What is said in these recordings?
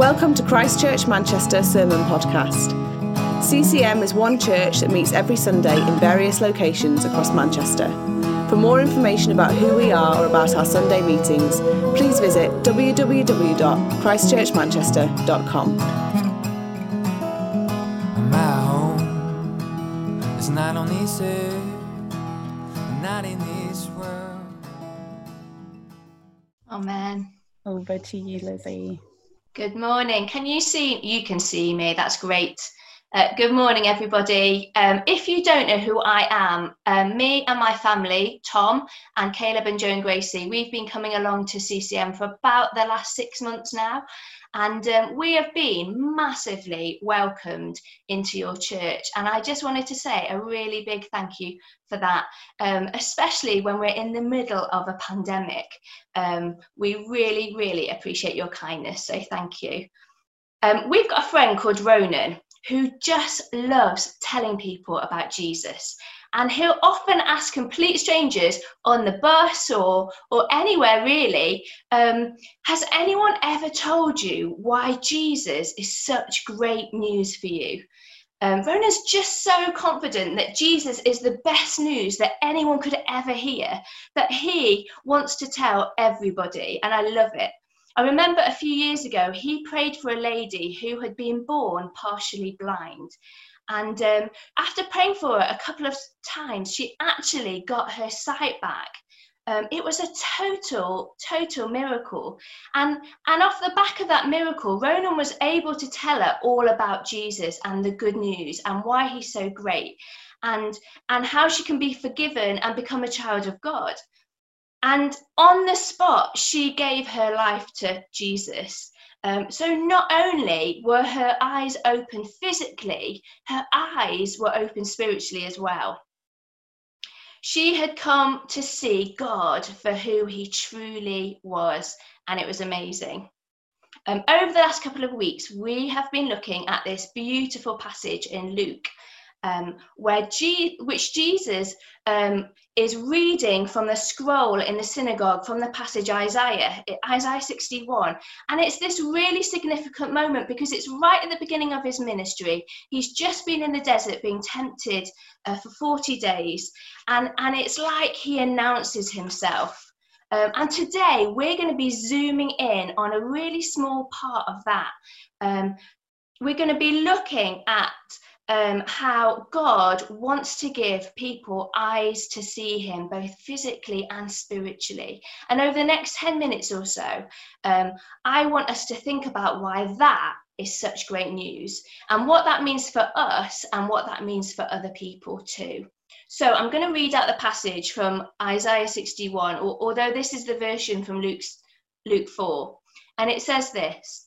Welcome to Christchurch Manchester Sermon Podcast. CCM is one church that meets every Sunday in various locations across Manchester. For more information about who we are or about our Sunday meetings, please visit www.christchurchmanchester.com. My home is not on this earth, not in this world. Amen. Over to you, Lizzie. Good morning. Can you see? You can see me. That's great. Uh, good morning, everybody. Um, if you don't know who I am, um, me and my family, Tom and Caleb and Joan Gracie, we've been coming along to CCM for about the last six months now. And um, we have been massively welcomed into your church. And I just wanted to say a really big thank you for that, um, especially when we're in the middle of a pandemic. Um, we really, really appreciate your kindness. So thank you. Um, we've got a friend called Ronan who just loves telling people about Jesus. And he'll often ask complete strangers on the bus or, or anywhere really, um, has anyone ever told you why Jesus is such great news for you? Um, Ronan's just so confident that Jesus is the best news that anyone could ever hear that he wants to tell everybody. And I love it. I remember a few years ago, he prayed for a lady who had been born partially blind. And um, after praying for her a couple of times, she actually got her sight back. Um, it was a total, total miracle. And, and off the back of that miracle, Ronan was able to tell her all about Jesus and the good news and why he's so great and, and how she can be forgiven and become a child of God. And on the spot, she gave her life to Jesus. Um, so not only were her eyes open physically, her eyes were open spiritually as well. She had come to see God for who he truly was, and it was amazing. Um, over the last couple of weeks, we have been looking at this beautiful passage in Luke um, where which Jesus um, is reading from the scroll in the synagogue from the passage Isaiah, Isaiah 61. And it's this really significant moment because it's right at the beginning of his ministry. He's just been in the desert being tempted uh, for 40 days. And, and it's like he announces himself. Um, and today we're going to be zooming in on a really small part of that. Um, we're going to be looking at um, how God wants to give people eyes to see Him, both physically and spiritually. And over the next 10 minutes or so, um, I want us to think about why that is such great news and what that means for us and what that means for other people too. So I'm going to read out the passage from Isaiah 61, although this is the version from Luke's, Luke 4. And it says this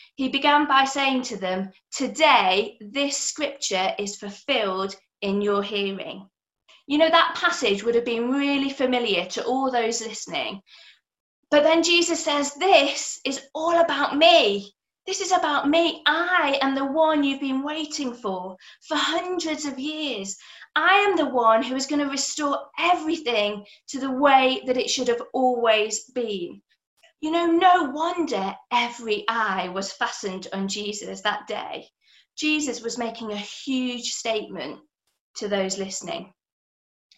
he began by saying to them, Today this scripture is fulfilled in your hearing. You know, that passage would have been really familiar to all those listening. But then Jesus says, This is all about me. This is about me. I am the one you've been waiting for for hundreds of years. I am the one who is going to restore everything to the way that it should have always been. You know, no wonder every eye was fastened on Jesus that day. Jesus was making a huge statement to those listening.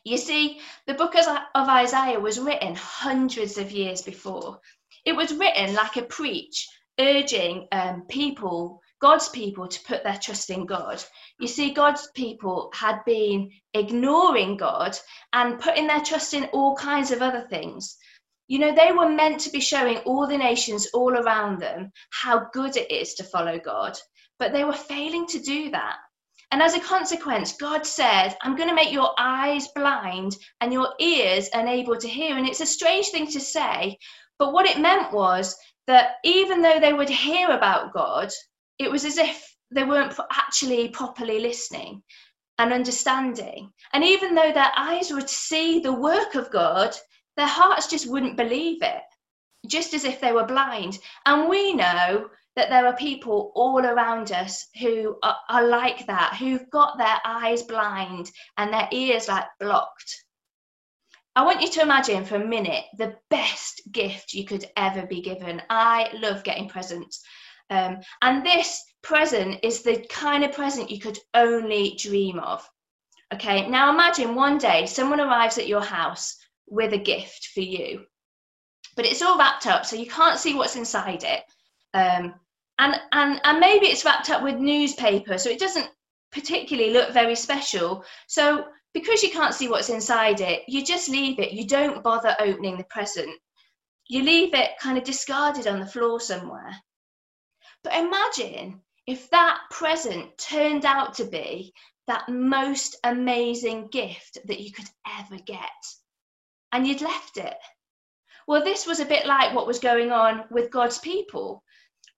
You see, the book of Isaiah was written hundreds of years before. It was written like a preach, urging um, people, God's people, to put their trust in God. You see, God's people had been ignoring God and putting their trust in all kinds of other things. You know, they were meant to be showing all the nations all around them how good it is to follow God, but they were failing to do that. And as a consequence, God said, I'm going to make your eyes blind and your ears unable to hear. And it's a strange thing to say, but what it meant was that even though they would hear about God, it was as if they weren't actually properly listening and understanding. And even though their eyes would see the work of God, their hearts just wouldn't believe it, just as if they were blind. And we know that there are people all around us who are, are like that, who've got their eyes blind and their ears like blocked. I want you to imagine for a minute the best gift you could ever be given. I love getting presents. Um, and this present is the kind of present you could only dream of. Okay, now imagine one day someone arrives at your house with a gift for you, but it's all wrapped up so you can't see what's inside it. Um, and, and, and maybe it's wrapped up with newspaper, so it doesn't particularly look very special. So because you can't see what's inside it, you just leave it. You don't bother opening the present. You leave it kind of discarded on the floor somewhere. But imagine if that present turned out to be that most amazing gift that you could ever get and you'd left it. Well, this was a bit like what was going on with God's people.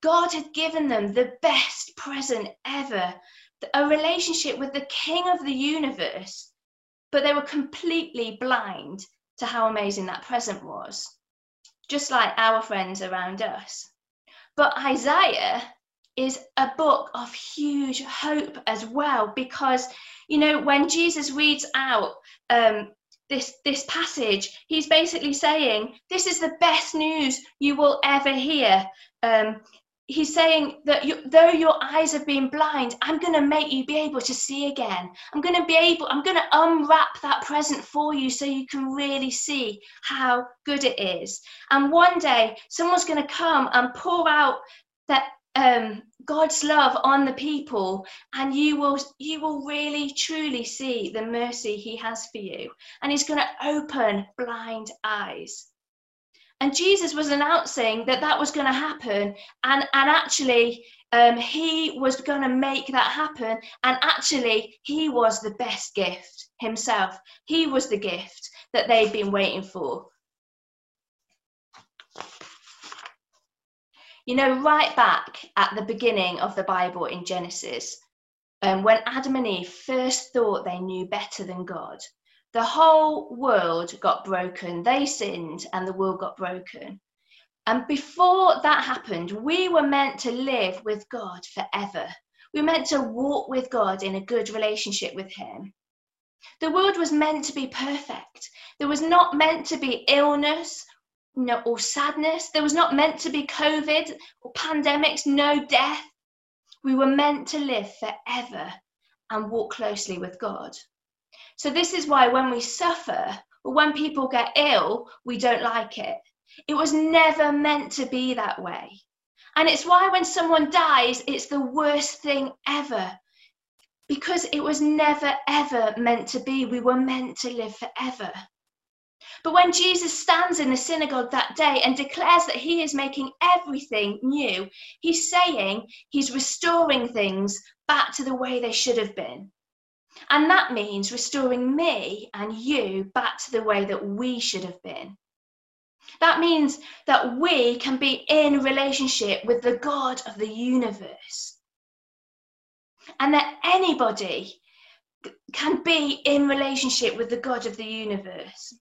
God had given them the best present ever a relationship with the King of the universe but they were completely blind to how amazing that present was, just like our friends around us. But Isaiah is a book of huge hope as well, because, you know, when Jesus reads out um, this, this passage, he's basically saying, This is the best news you will ever hear. Um, he's saying that you, though your eyes have been blind, I'm going to make you be able to see again. I'm going to be able, I'm going to unwrap that present for you so you can really see how good it is. And one day, someone's going to come and pour out that um, God's love on the people, and you will you will really truly see the mercy He has for you, and He's going to open blind eyes. And Jesus was announcing that that was going to happen. And, and actually, um, he was going to make that happen. And actually, he was the best gift himself. He was the gift that they'd been waiting for. You know, right back at the beginning of the Bible in Genesis, um, when Adam and Eve first thought they knew better than God, the whole world got broken. They sinned and the world got broken. And before that happened, we were meant to live with God forever. We were meant to walk with God in a good relationship with Him. The world was meant to be perfect. There was not meant to be illness no, or sadness. There was not meant to be COVID or pandemics, no death. We were meant to live forever and walk closely with God. So, this is why when we suffer or when people get ill, we don't like it. It was never meant to be that way. And it's why when someone dies, it's the worst thing ever. Because it was never, ever meant to be. We were meant to live forever. But when Jesus stands in the synagogue that day and declares that he is making everything new, he's saying he's restoring things back to the way they should have been. And that means restoring me and you back to the way that we should have been. That means that we can be in relationship with the God of the universe. And that anybody can be in relationship with the God of the universe.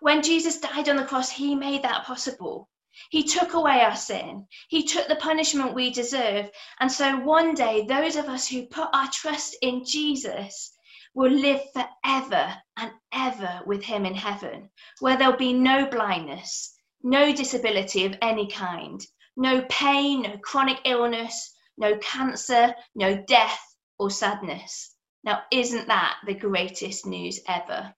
When Jesus died on the cross, he made that possible. He took away our sin. He took the punishment we deserve. And so one day, those of us who put our trust in Jesus will live forever and ever with Him in heaven, where there'll be no blindness, no disability of any kind, no pain, no chronic illness, no cancer, no death or sadness. Now, isn't that the greatest news ever?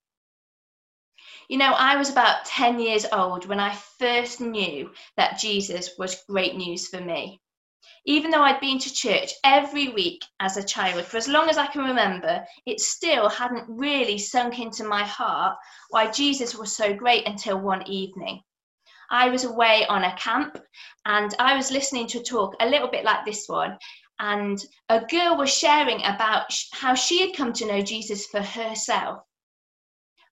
You know, I was about 10 years old when I first knew that Jesus was great news for me. Even though I'd been to church every week as a child for as long as I can remember, it still hadn't really sunk into my heart why Jesus was so great until one evening. I was away on a camp and I was listening to a talk a little bit like this one. And a girl was sharing about how she had come to know Jesus for herself.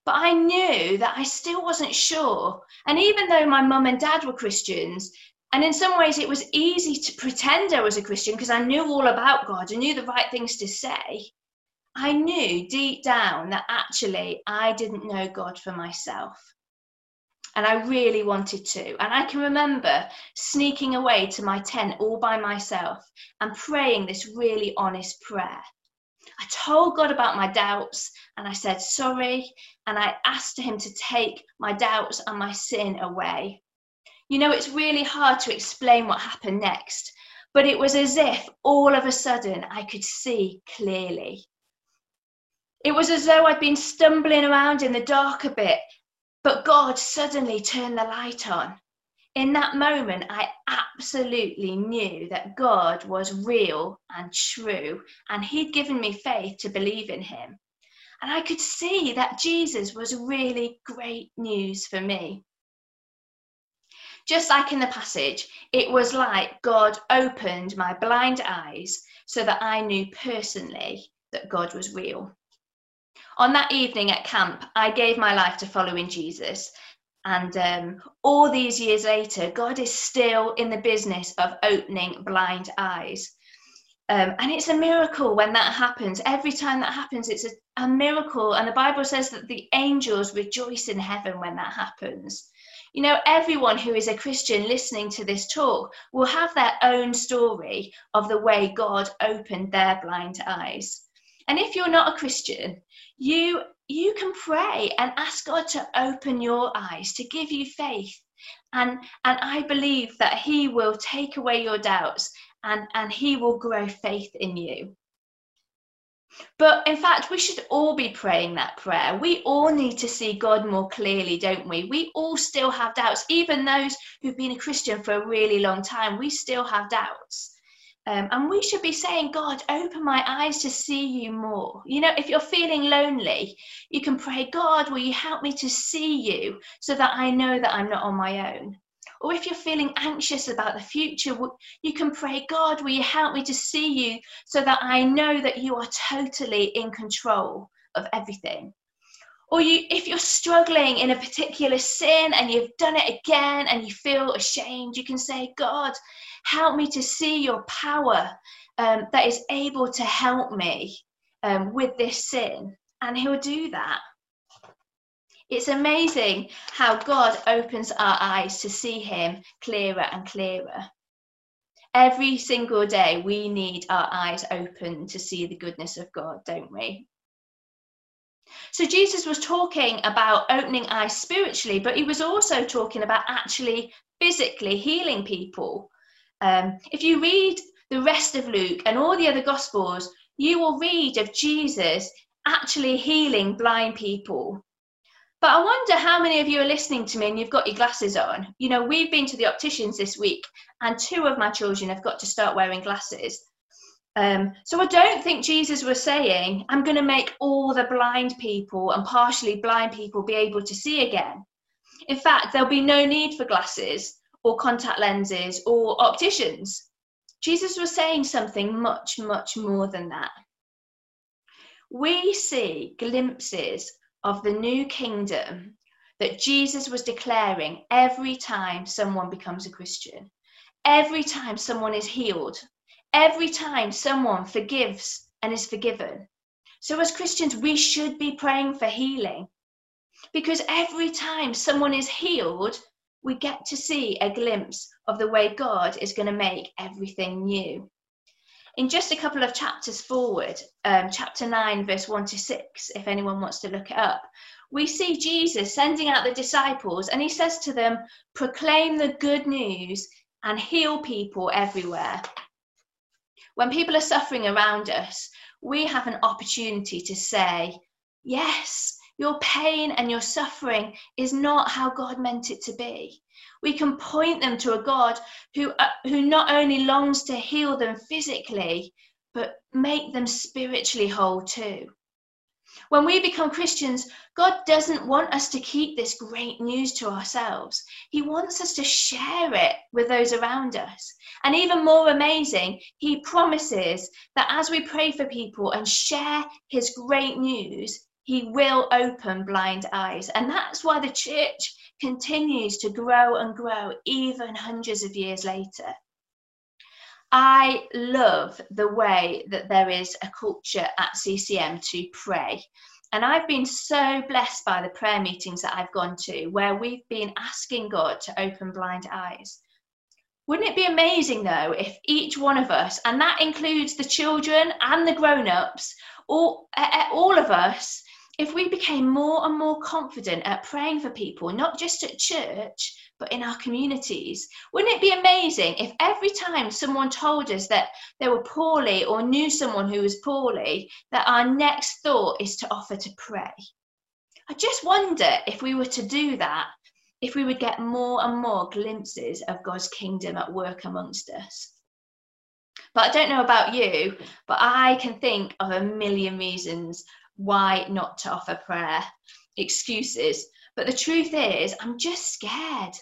But I knew that I still wasn't sure. And even though my mum and dad were Christians, And in some ways, it was easy to pretend I was a Christian because I knew all about God. I knew the right things to say. I knew deep down that actually I didn't know God for myself. And I really wanted to. And I can remember sneaking away to my tent all by myself and praying this really honest prayer. I told God about my doubts and I said sorry and I asked Him to take my doubts and my sin away. You know, it's really hard to explain what happened next, but it was as if all of a sudden I could see clearly. It was as though I'd been stumbling around in the dark a bit, but God suddenly turned the light on. In that moment, I absolutely knew that God was real and true, and He'd given me faith to believe in Him. And I could see that Jesus was really great news for me. Just like in the passage, it was like God opened my blind eyes so that I knew personally that God was real. On that evening at camp, I gave my life to following Jesus. And um, all these years later, God is still in the business of opening blind eyes. Um, and it's a miracle when that happens. Every time that happens, it's a, a miracle. And the Bible says that the angels rejoice in heaven when that happens. You know, everyone who is a Christian listening to this talk will have their own story of the way God opened their blind eyes. And if you're not a Christian, you you can pray and ask God to open your eyes, to give you faith. And and I believe that He will take away your doubts and, and He will grow faith in you. But in fact, we should all be praying that prayer. We all need to see God more clearly, don't we? We all still have doubts. Even those who've been a Christian for a really long time, we still have doubts. Um, and we should be saying, God, open my eyes to see you more. You know, if you're feeling lonely, you can pray, God, will you help me to see you so that I know that I'm not on my own? Or if you're feeling anxious about the future, you can pray, God, will you help me to see you so that I know that you are totally in control of everything? Or you, if you're struggling in a particular sin and you've done it again and you feel ashamed, you can say, God, help me to see your power um, that is able to help me um, with this sin. And He'll do that. It's amazing how God opens our eyes to see Him clearer and clearer. Every single day, we need our eyes open to see the goodness of God, don't we? So, Jesus was talking about opening eyes spiritually, but he was also talking about actually physically healing people. Um, if you read the rest of Luke and all the other Gospels, you will read of Jesus actually healing blind people. But I wonder how many of you are listening to me and you've got your glasses on. You know, we've been to the opticians this week, and two of my children have got to start wearing glasses. Um, so I don't think Jesus was saying, I'm going to make all the blind people and partially blind people be able to see again. In fact, there'll be no need for glasses or contact lenses or opticians. Jesus was saying something much, much more than that. We see glimpses of the new kingdom that Jesus was declaring every time someone becomes a Christian, every time someone is healed, every time someone forgives and is forgiven. So, as Christians, we should be praying for healing because every time someone is healed, we get to see a glimpse of the way God is going to make everything new in just a couple of chapters forward, um, chapter 9, verse 1 to 6, if anyone wants to look it up, we see Jesus sending out the disciples and he says to them, Proclaim the good news and heal people everywhere. When people are suffering around us, we have an opportunity to say, Yes, your pain and your suffering is not how God meant it to be. We can point them to a God who, uh, who not only longs to heal them physically, but make them spiritually whole too. When we become Christians, God doesn't want us to keep this great news to ourselves. He wants us to share it with those around us. And even more amazing, He promises that as we pray for people and share His great news, He will open blind eyes. And that's why the church continues to grow and grow even hundreds of years later. I love the way that there is a culture at CCM to pray. And I've been so blessed by the prayer meetings that I've gone to where we've been asking God to open blind eyes. Wouldn't it be amazing though if each one of us, and that includes the children and the grown ups, all, all of us, if we became more and more confident at praying for people, not just at church, but in our communities. Wouldn't it be amazing if every time someone told us that they were poorly or knew someone who was poorly, that our next thought is to offer to pray? I just wonder if we were to do that, if we would get more and more glimpses of God's kingdom at work amongst us. But I don't know about you, but I can think of a million reasons why not to offer prayer, excuses. But the truth is, I'm just scared.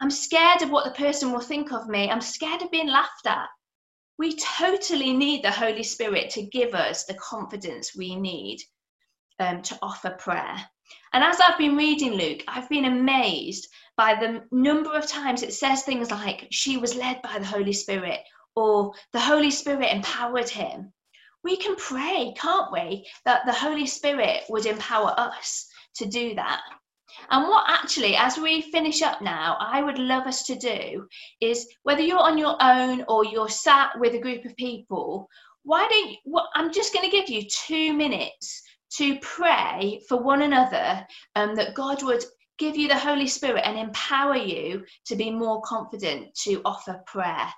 I'm scared of what the person will think of me. I'm scared of being laughed at. We totally need the Holy Spirit to give us the confidence we need um, to offer prayer. And as I've been reading Luke, I've been amazed by the number of times it says things like, she was led by the Holy Spirit, or the Holy Spirit empowered him. We can pray, can't we, that the Holy Spirit would empower us to do that. And what actually, as we finish up now, I would love us to do is whether you're on your own or you're sat with a group of people, why don't you, well, I'm just going to give you two minutes to pray for one another um, that God would give you the Holy Spirit and empower you to be more confident to offer prayer.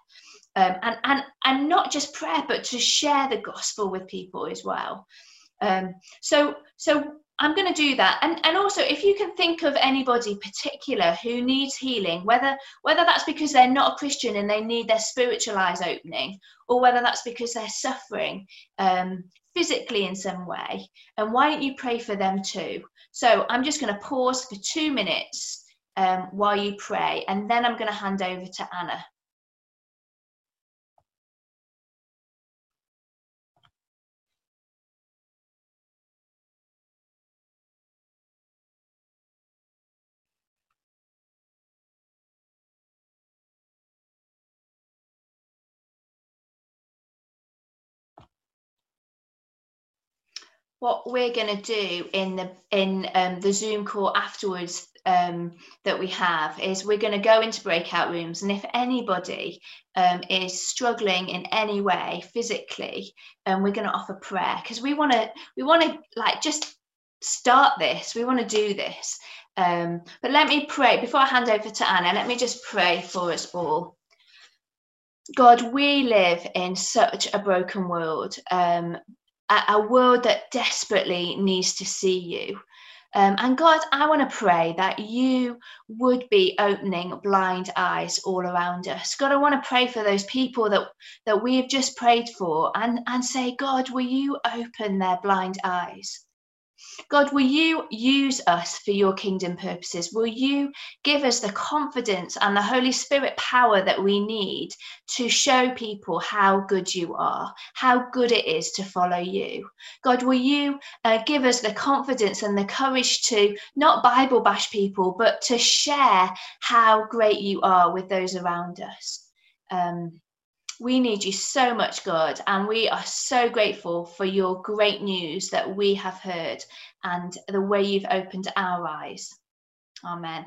Um, and, and, and not just prayer, but to share the gospel with people as well. Um, so, so I'm going to do that. And, and also, if you can think of anybody particular who needs healing, whether whether that's because they're not a Christian and they need their spiritual eyes opening, or whether that's because they're suffering um, physically in some way, and why don't you pray for them too? So I'm just going to pause for two minutes um, while you pray, and then I'm going to hand over to Anna. What we're going to do in the in um, the Zoom call afterwards um, that we have is we're going to go into breakout rooms, and if anybody um, is struggling in any way physically, um, we're going to offer prayer because we want to we want to like just start this. We want to do this. Um, but let me pray before I hand over to Anna. Let me just pray for us all. God, we live in such a broken world, um, a, world that desperately needs to see you. Um, and God, I want to pray that you would be opening blind eyes all around us. God, I want to pray for those people that, that we've just prayed for and, and say, God, will you open their blind eyes? God, will you use us for your kingdom purposes? Will you give us the confidence and the Holy Spirit power that we need to show people how good you are, how good it is to follow you? God, will you uh, give us the confidence and the courage to not Bible bash people, but to share how great you are with those around us? Um, we need you so much, God, and we are so grateful for your great news that we have heard and the way you've opened our eyes. Amen.